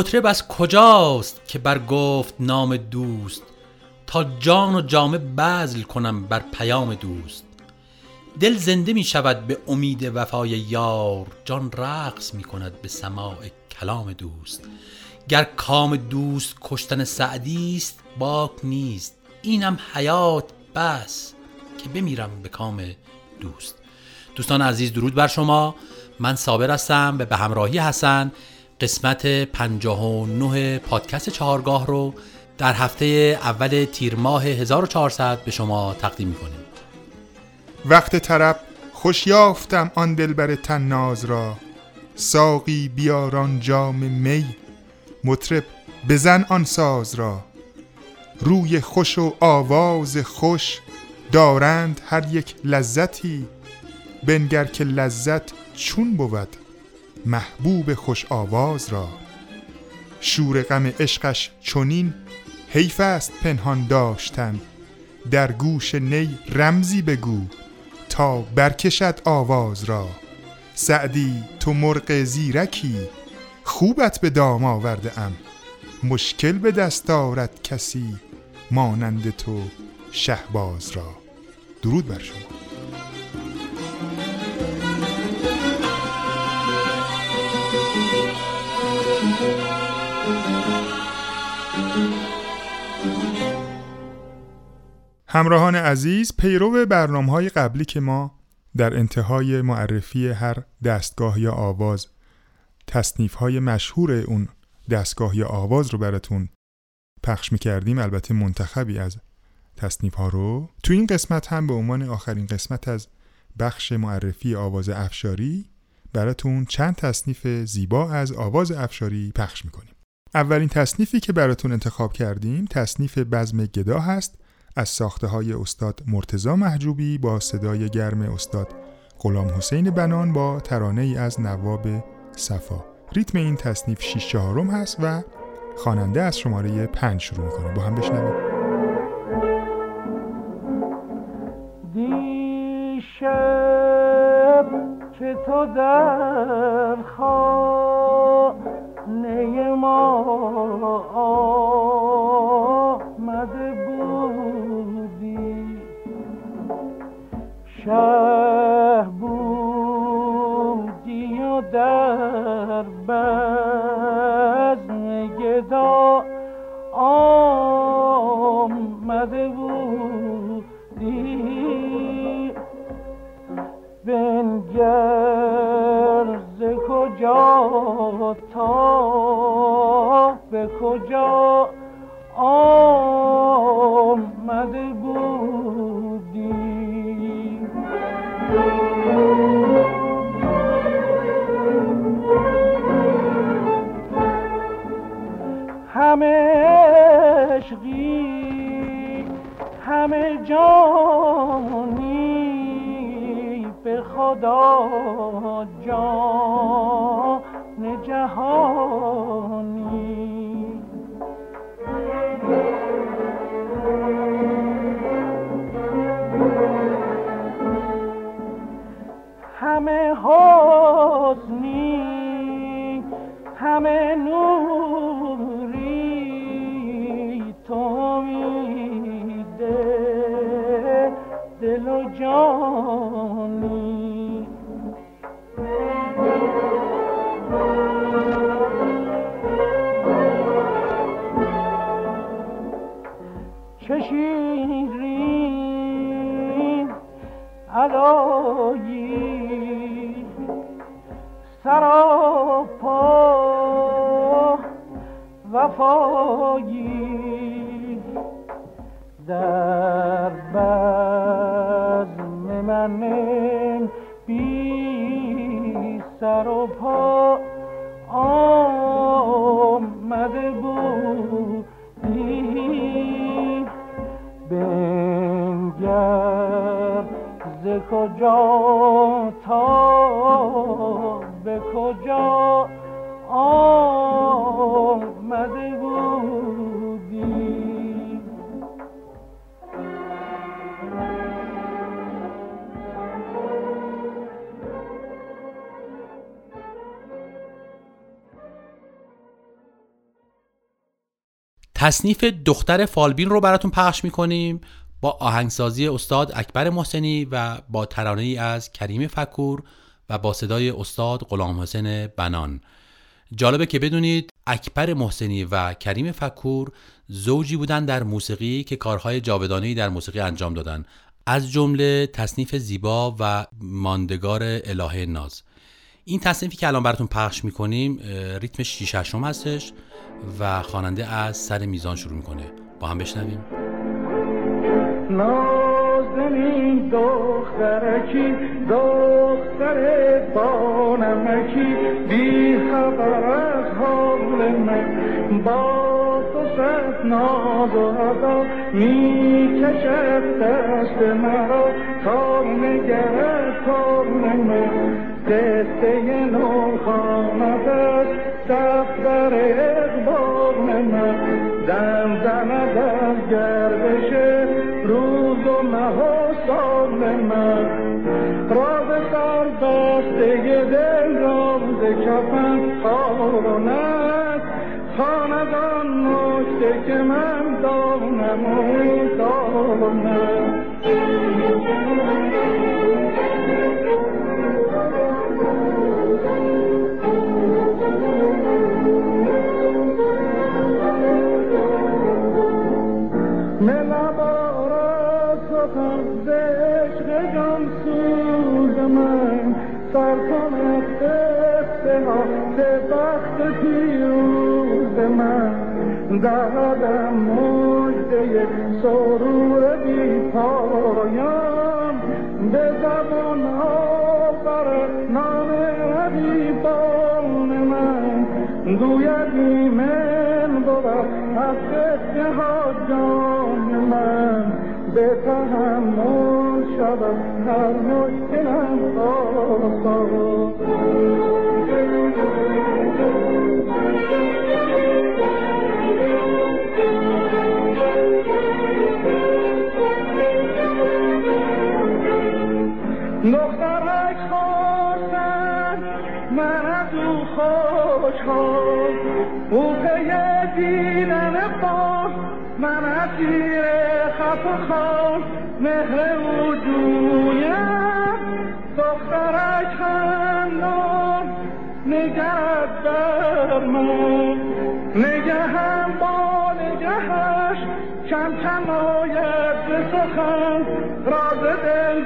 مطرب از کجاست که بر گفت نام دوست؟ تا جان و جامه بذل کنم بر پیام دوست. دل زنده می شود به امید وفای یار جان رقص می کند به سماع کلام دوست. گر کام دوست کشتن سعدی است باک نیست. اینم حیات بس که بمیرم به کام دوست. دوستان عزیز درود بر شما. من صابر هستم به همراهی حسن قسمت 59 پادکست چهارگاه رو در هفته اول تیر ماه 1400 به شما تقدیم می‌کنیم. وقت طرب خوش یافتم آن دلبر تناز را. ساقی بیاران جام می مطرب بزن آن ساز را. روی خوش و آواز خوش دارند هر یک لذتی. بنگر که لذت چون بود محبوب خوش آواز را. شور غم عشقش چنین حیف است پنهان داشتن. در گوش نی رمزی بگو تا برکشد آواز را. سعدی تو مرغ زیرکی خوبت به دام آورده ام. مشکل به دست دارد کسی مانند تو شهباز را. درود بر شما. همراهان عزیز پیرو برنامه های قبلی که ما در انتهای معرفی هر دستگاه یا آواز تصنیف های مشهور اون دستگاه یا آواز رو براتون پخش می‌کردیم البته منتخبی از تصنیف ها رو. تو این قسمت هم به عنوان آخرین قسمت از بخش معرفی آواز افشاری براتون چند تصنیف زیبا از آواز افشاری پخش می‌کنیم. اولین تصنیفی که براتون انتخاب کردیم تصنیف بزم گدا هست از ساخته های استاد مرتزا محجوبی با صدای گرم استاد غلام حسین بنان با ترانه ای از نواب صفا. ریتم این تصنیف 6 چهارم هست و خواننده از شماره 5 شروع می‌کنه. با هم بشنویم. دیشب که تو در خانه ما شه بودی و در بزم گدا آمده بودی. بنگر ز کجا تا به کجا جانی به خدا جان جهانی دل و جانی. چه شیرین علایی. سراپا وفایی. کجا تا به کجا آمده بودی؟ تصنیف دختر فالبین رو براتون پخش می‌کنیم. با آهنگسازی استاد اکبر محسنی و با ترانه ای از کریم فکور و با صدای استاد غلام حسین بنان. جالبه که بدونید اکبر محسنی و کریم فکور زوجی بودن در موسیقی که کارهای جاودانه‌ای در موسیقی انجام دادن. از جمله تصنیف زیبا و ماندگار الهه ناز. این تصنیفی که الان براتون پخش می‌کنیم ریتم شیششم هستش و خواننده از سر میزان شروع می‌کنه. با هم بشنویم. نازنین دخترکی دختر بانمکی بی خبر از حال من. با تو صد ناز و عطا می کشد دست مرا. تا نگرد کار من قصه نو خانت است دفتر اقبال من دم زند به بخت پیروز من. دردم از دیدن با من اسیر خط خان مهر نگهم با نگهش کم کم آید به سخن راز دل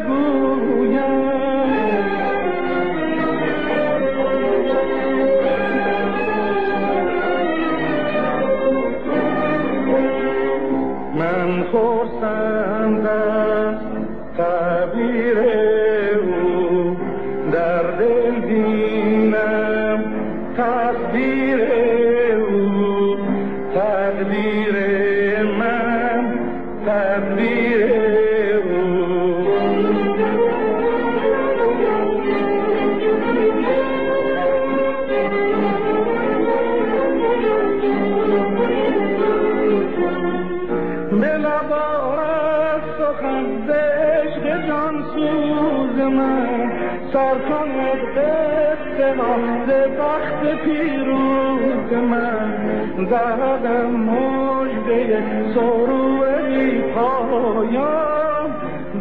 سر کند قصه ها ز بخت من. زدم مجده سرور بی پایان.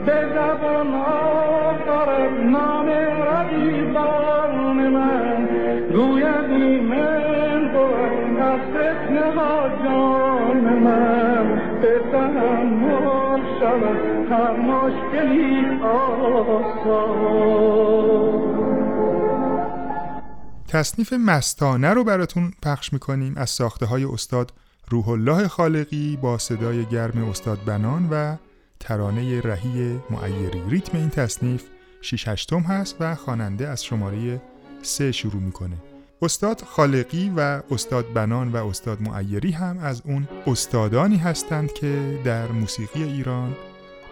به زبان آفرد نام رقیبان من. گوید ایمن بود از فتنه ها جان من. به تحمل شود هر مشکلی آسان. تصنیف مستانه رو براتون پخش می‌کنیم. از ساخته های استاد روح الله خالقی با صدای گرم استاد بنان و ترانه رهی معیری. ریتم این تصنیف 6 هشتم هست و خواننده از شماره 3 شروع می‌کنه. استاد خالقی و استاد بنان و استاد معیری هم از اون استادانی هستند که در موسیقی ایران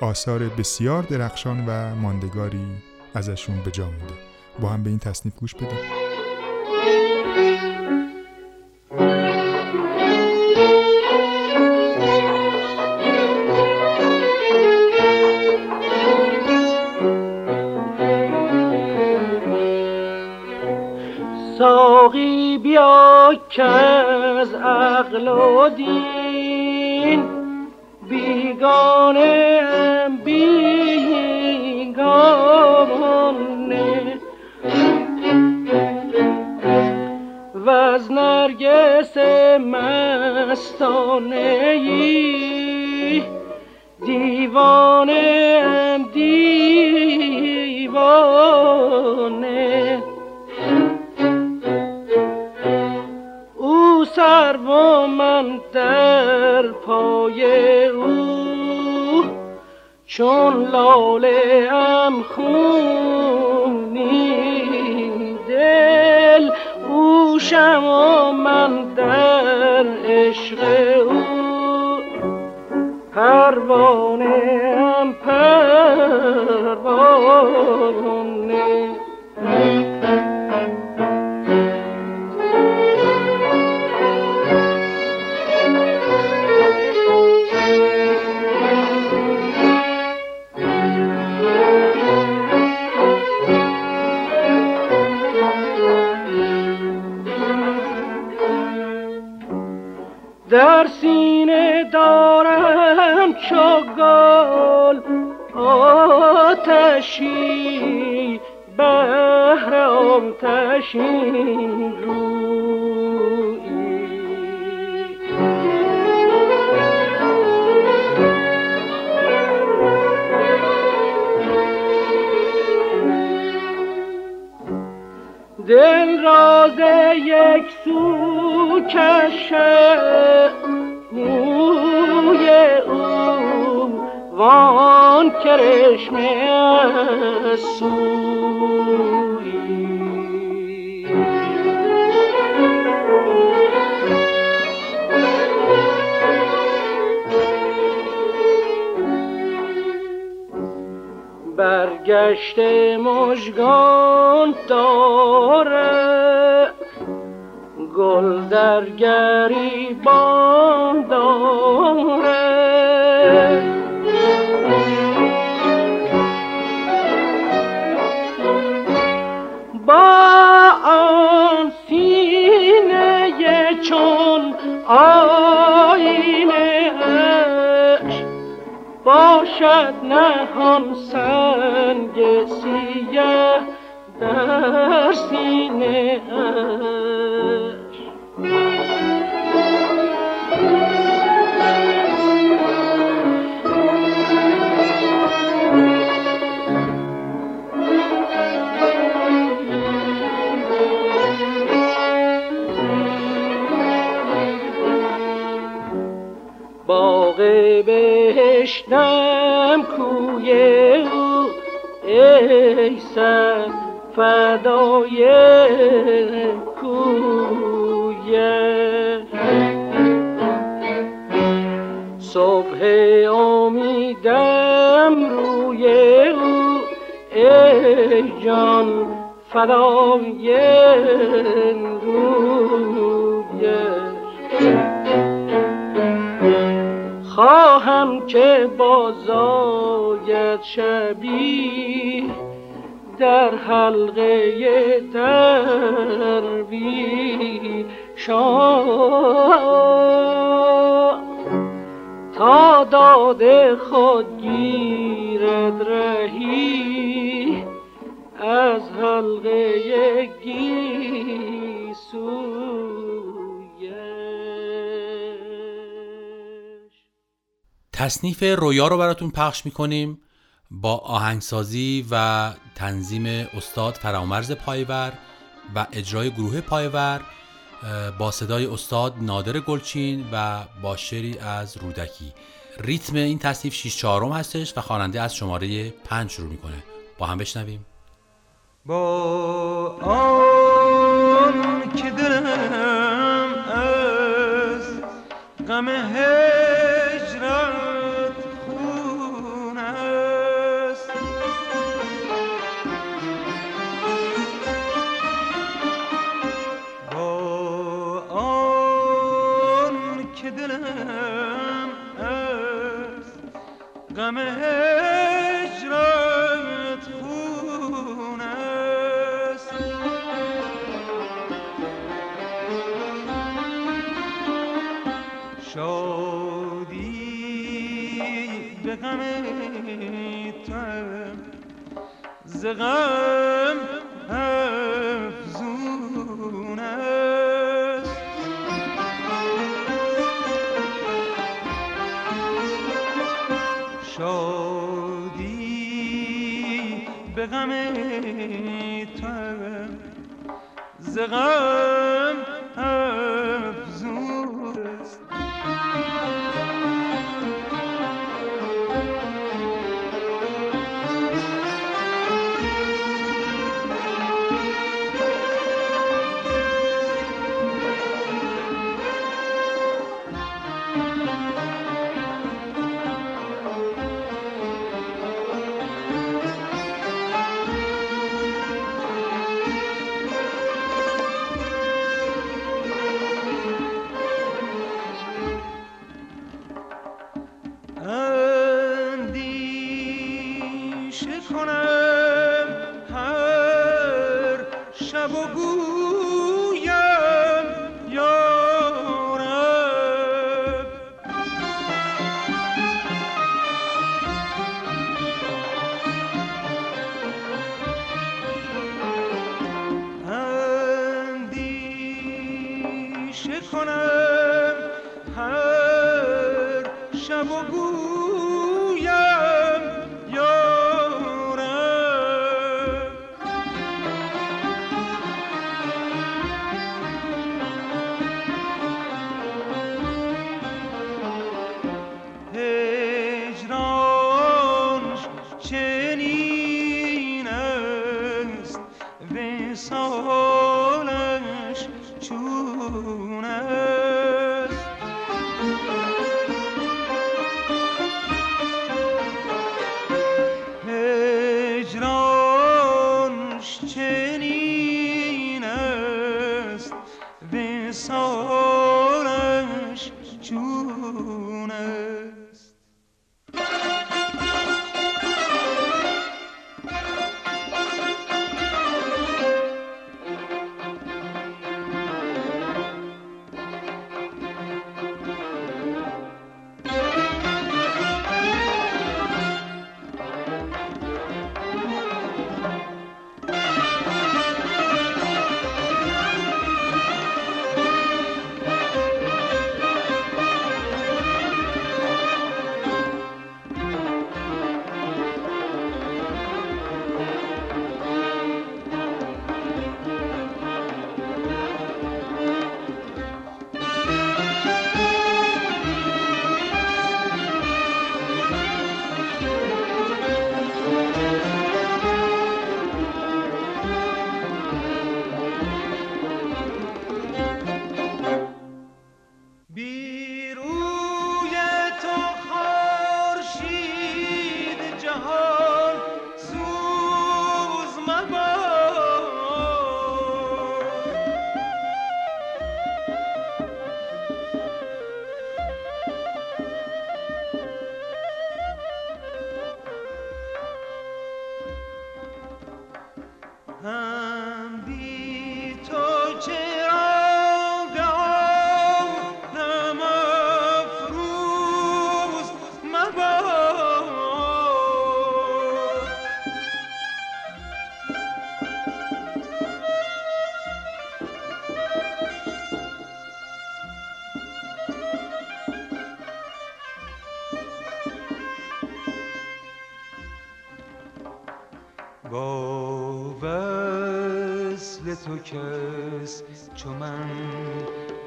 آثار بسیار درخشان و ماندگاری ازشون به جا مونده. با هم به این تصنیف گوش بدیم. ساقی بیا که از عقل و دین بیگانه از نرگس مستانه ای دیوانه ام دیوانه. گل آتشی بهر آتشین رویی. دل راز یک سو کشه موی او. وان کرشمه سوی برگشت مژگان داره گل در گریبان داره باشد نهان سنگ سیه در سینه کوی او ای سر فدای کویه. صبح امیدم روی او ای جان فدای رویش خواهم که بازاید شبی در حلقه دروی شاه تا داد خود گیرد رهی از حلقه گیسویش تصنیف رویا رو براتون پخش می‌کنیم با آهنگسازی و تنظیم استاد فرامرز پایور و اجرای گروه پایور با صدای استاد نادر گلچین و با شعری از رودکی. ریتم این تصنیف 6 چهارم هستش و خواننده از شماره 5 شروع می‌کنه. با هم بشنویم. با آن که دلم از غم هجرت غم هجرت خون است. شادی به غم تر ز غم غم تو ز غم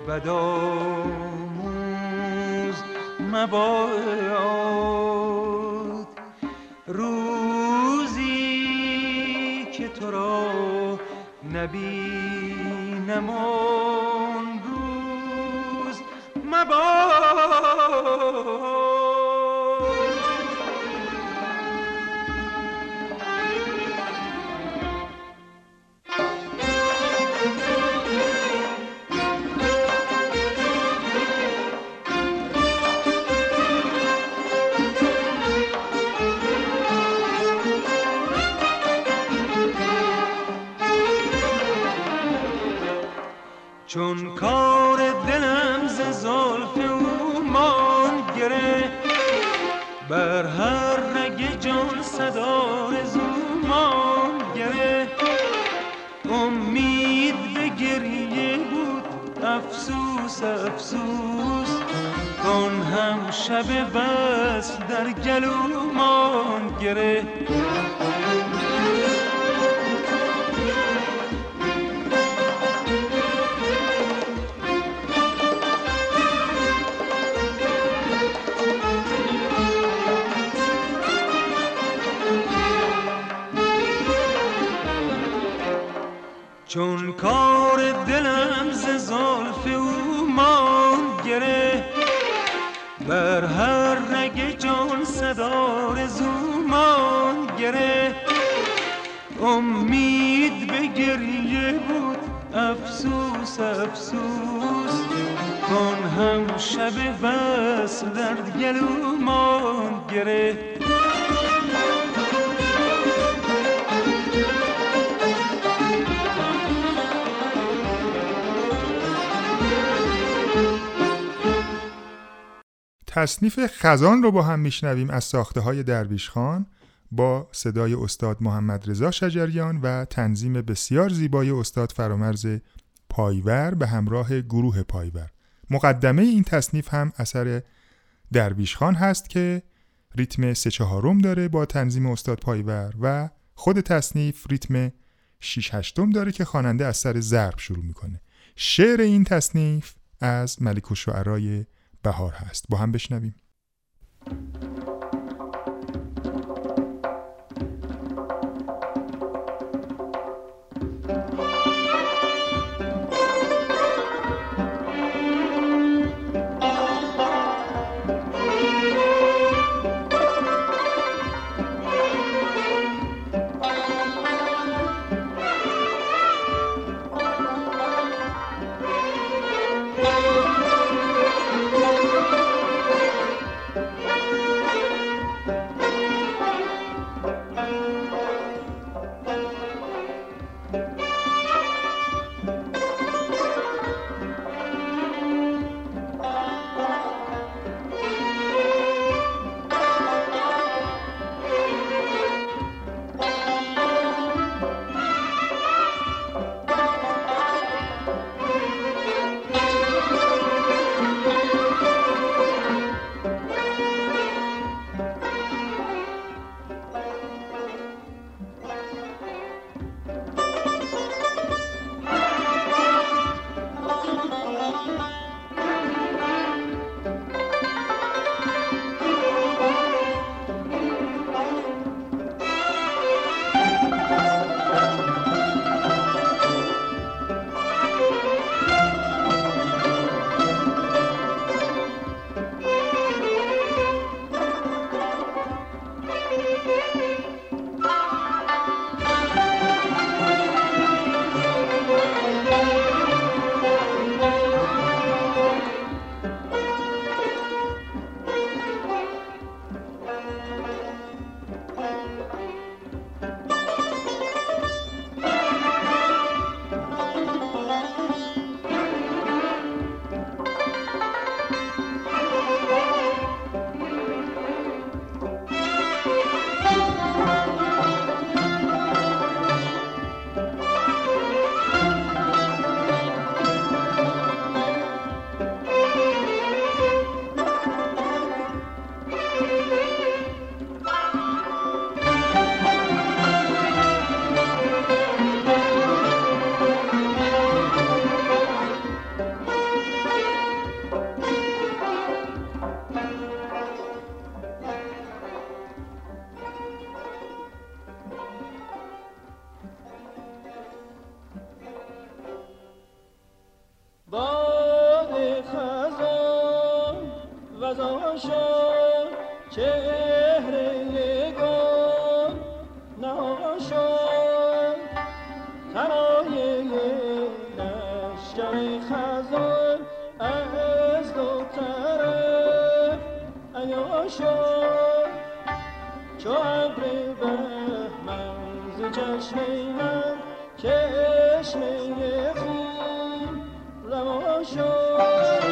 بدآموز مباد روزی که تو را نبینم آن روز مباد چون کار دلم ز زلف او مان گره بر هر رگ جان صدا رزو مان گره. امید به گریه بود افسوس افسوس کن هم شب بس در گلو مان گره. افسوس. کن هم شب بس در گلومان گره تصنیف خزان رو با هم میشنویم از ساخته های درویش خان با صدای استاد محمد رضا شجریان و تنظیم بسیار زیبای استاد فرامرز پایور به همراه گروه پایور. مقدمه این تصنیف هم اثر درویش خان هست که ریتم سه چهارم داره با تنظیم استاد پایور و خود تصنیف ریتم 6 هشتم داره که خواننده از سر ضرب شروع می‌کنه. شعر این تصنیف از ملک و بهار هست. با هم بشنویم. خزان از دو طرف. ایاشان چو ابر بهمن ز چشم من چشمه خون روا شد.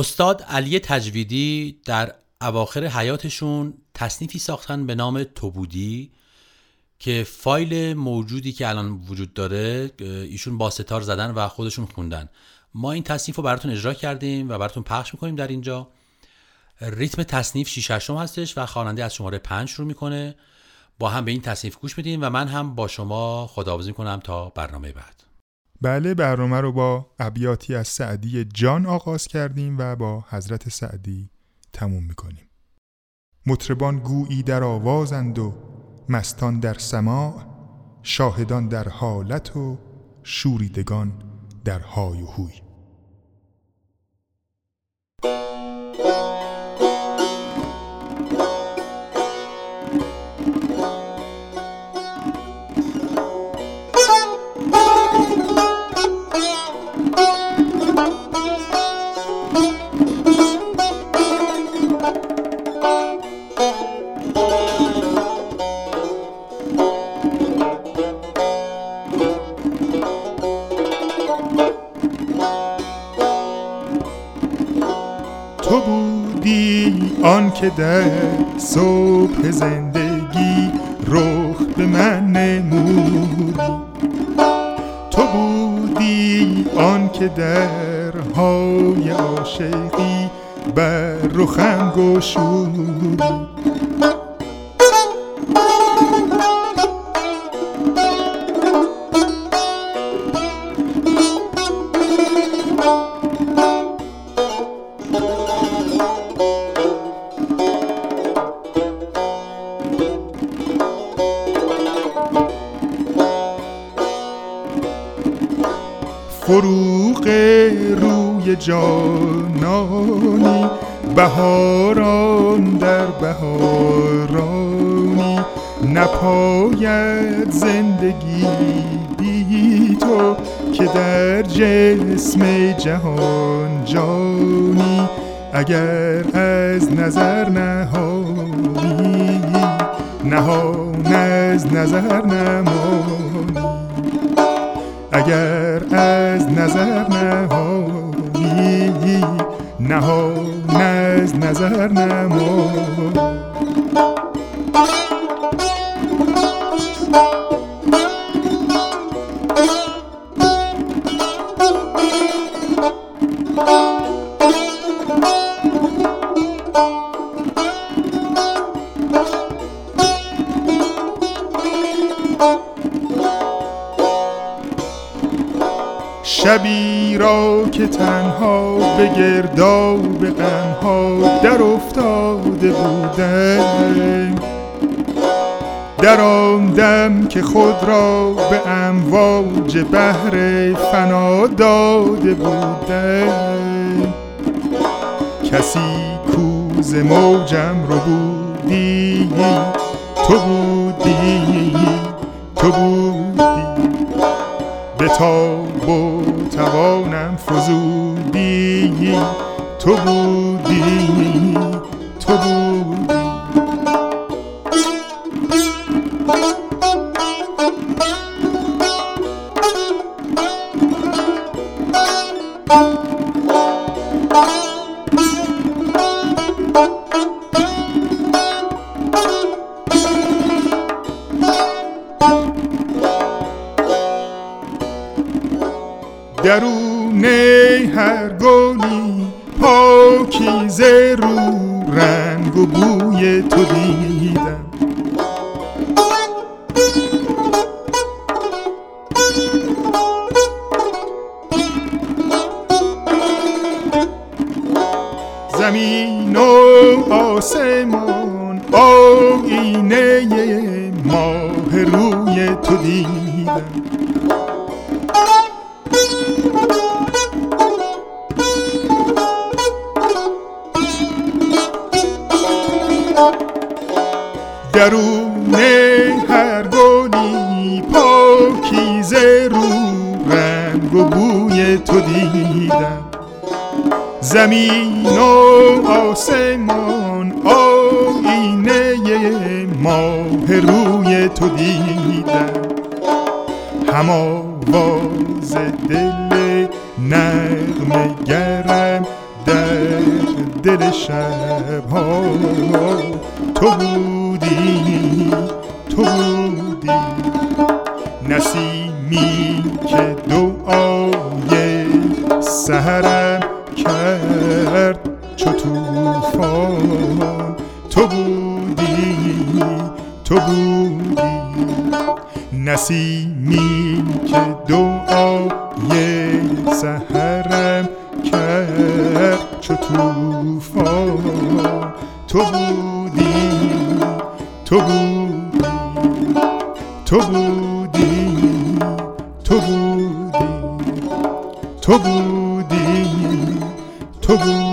استاد علی تجویدی در اواخر حیاتشون تصنیفی ساختن به نام توبودی که فایل موجودی که الان وجود داره ایشون با ستار زدن و خودشون خوندن. ما این تصنیف رو براتون اجرا کردیم و براتون پخش می‌کنیم در اینجا. ریتم تصنیف 6 هستش و خواننده از شماره 5 شروع می‌کنه. با هم به این تصنیف گوش میدیم و من هم با شما خداحافظی می‌کنم تا برنامه بعد. بله برنامه رو با ابیاتی از سعدی جان آغاز کردیم و با حضرت سعدی تموم می‌کنیم. مطربان گویی در آوازند و مستان در سماع شاهدان در حالت و شوریدگان در های و هوی. که در صبح زندگی رخ به من نمودی. تو بودی آن که در سحرهای عاشقی بر رخم گشودی جهان جانی اگر از نظر نهانی نهان از نظر نمانی. اگر از نظر نهانی نهان از نظر نمانی. تنها به گرداب غمها در افتاده بودم. در آن دم که خود را به امواج بحر فنا داده بودم. کسی کوز موجم رو بودی؟ تو بودی Hum. آسمان آینه ماه روی تو دیدم. هم آواز دل نغمه گرم در دل شبها. تو بودی تو بودی. نسیمی که دعای سهرم کرد. چو توفان تو بودی تو بودی. نسیمی که دعای سهرم کرد چو توفان تو بودی تو بودی. تو بودی تو بودی. تو بودی تو بودی.